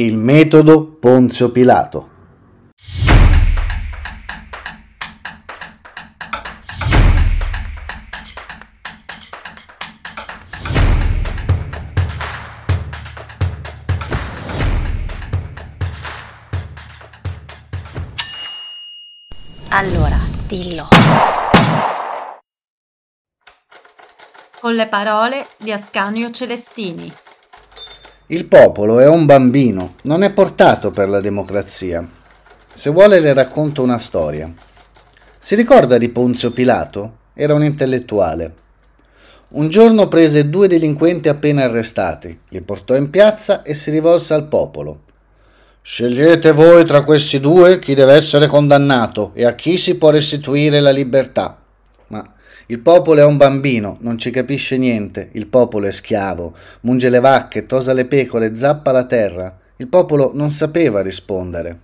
Il metodo Ponzio Pilato. Allora, dillo. Con le parole di Ascanio Celestini. Il popolo è un bambino, non è portato per la democrazia. Se vuole le racconto una storia. Si ricorda di Ponzio Pilato? Era un intellettuale. Un giorno prese due delinquenti appena arrestati, li portò in piazza e si rivolse al popolo. Scegliete voi tra questi due chi deve essere condannato e a chi si può restituire la libertà. Il popolo è un bambino, non ci capisce niente, il popolo è schiavo, munge le vacche, tosa le pecore, zappa la terra. Il popolo non sapeva rispondere.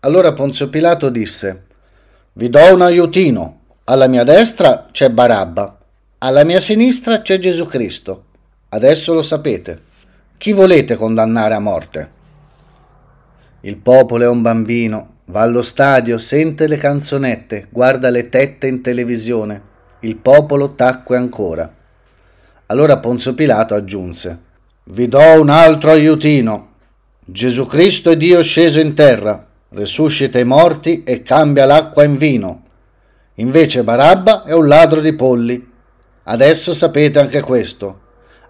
Allora Ponzio Pilato disse, Vi do un aiutino, alla mia destra c'è Barabba, alla mia sinistra c'è Gesù Cristo. Adesso lo sapete. Chi volete condannare a morte? Il popolo è un bambino, va allo stadio, sente le canzonette, guarda le tette in televisione. Il popolo tacque ancora. Allora Ponzio Pilato aggiunse: Vi do un altro aiutino. Gesù Cristo è Dio sceso in terra, resuscita i morti e cambia l'acqua in vino. Invece Barabba è un ladro di polli. Adesso sapete anche questo.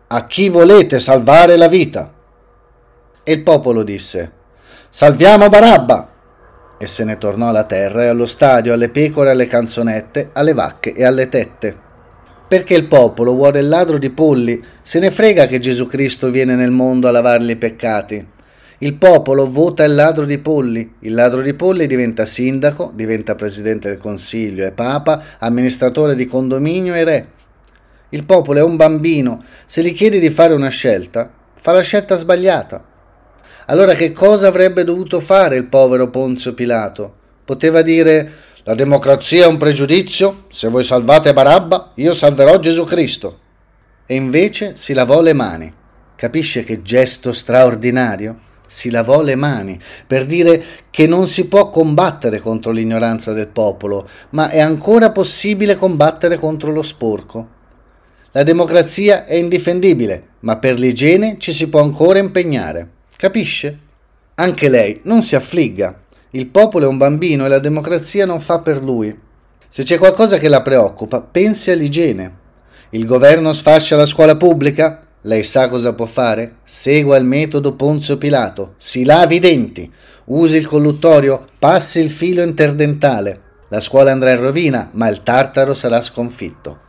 A chi volete salvare la vita? E il popolo disse: Salviamo Barabba! E se ne tornò alla terra e allo stadio, alle pecore, alle canzonette, alle vacche e alle tette. Perché il popolo vuole il ladro di polli, se ne frega che Gesù Cristo viene nel mondo a lavargli i peccati. Il popolo vota il ladro di polli, il ladro di polli diventa sindaco, diventa presidente del consiglio e papa, amministratore di condominio e re. Il popolo è un bambino, se gli chiedi di fare una scelta, fa la scelta sbagliata. Allora che cosa avrebbe dovuto fare il povero Ponzio Pilato? Poteva dire la democrazia è un pregiudizio, se voi salvate Barabba, io salverò Gesù Cristo. E invece si lavò le mani. Capisce che gesto straordinario? Si lavò le mani per dire che non si può combattere contro l'ignoranza del popolo, ma è ancora possibile combattere contro lo sporco. La democrazia è indifendibile, ma per l'igiene ci si può ancora impegnare. Capisce? Anche lei non si affligga. Il popolo è un bambino e la democrazia non fa per lui. Se c'è qualcosa che la preoccupa, pensi all'igiene. Il governo sfascia la scuola pubblica? Lei sa cosa può fare? Segua il metodo Ponzio Pilato. Si lavi i denti. Usi il colluttorio. Passi il filo interdentale. La scuola andrà in rovina, ma il tartaro sarà sconfitto.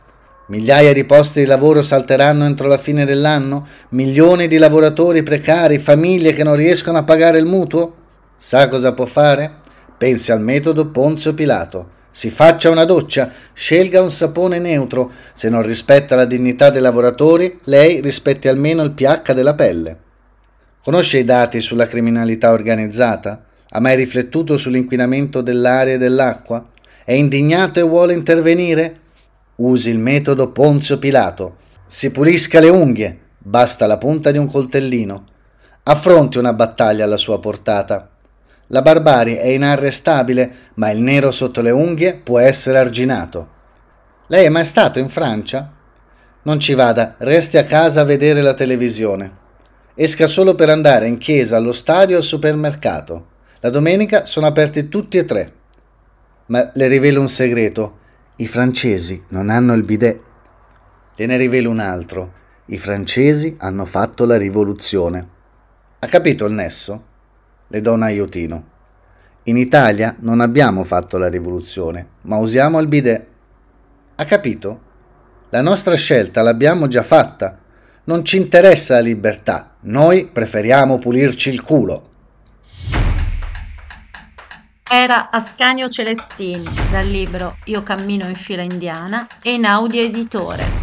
Migliaia di posti di lavoro salteranno entro la fine dell'anno? Milioni di lavoratori precari, famiglie che non riescono a pagare il mutuo? Sa cosa può fare? Pensi al metodo Ponzio Pilato. Si faccia una doccia, scelga un sapone neutro. Se non rispetta la dignità dei lavoratori, lei rispetti almeno il pH della pelle. Conosce i dati sulla criminalità organizzata? Ha mai riflettuto sull'inquinamento dell'aria e dell'acqua? È indignato e vuole intervenire? Usi il metodo Ponzio Pilato. Si pulisca le unghie, basta la punta di un coltellino. Affronti una battaglia alla sua portata. La barbarie è inarrestabile, ma il nero sotto le unghie può essere arginato. Lei è mai stato in Francia? Non ci vada, resti a casa a vedere la televisione. Esca solo per andare in chiesa, allo stadio o al supermercato. La domenica sono aperti tutti e tre. Ma le rivelo un segreto. I francesi non hanno il bidet. Te ne rivelo un altro. I francesi hanno fatto la rivoluzione. Ha capito il nesso? Le do un aiutino. In Italia non abbiamo fatto la rivoluzione, ma usiamo il bidet. Ha capito? La nostra scelta l'abbiamo già fatta. Non ci interessa la libertà, noi preferiamo pulirci il culo. Era Ascanio Celestini dal libro Io cammino in fila indiana e in audio editore.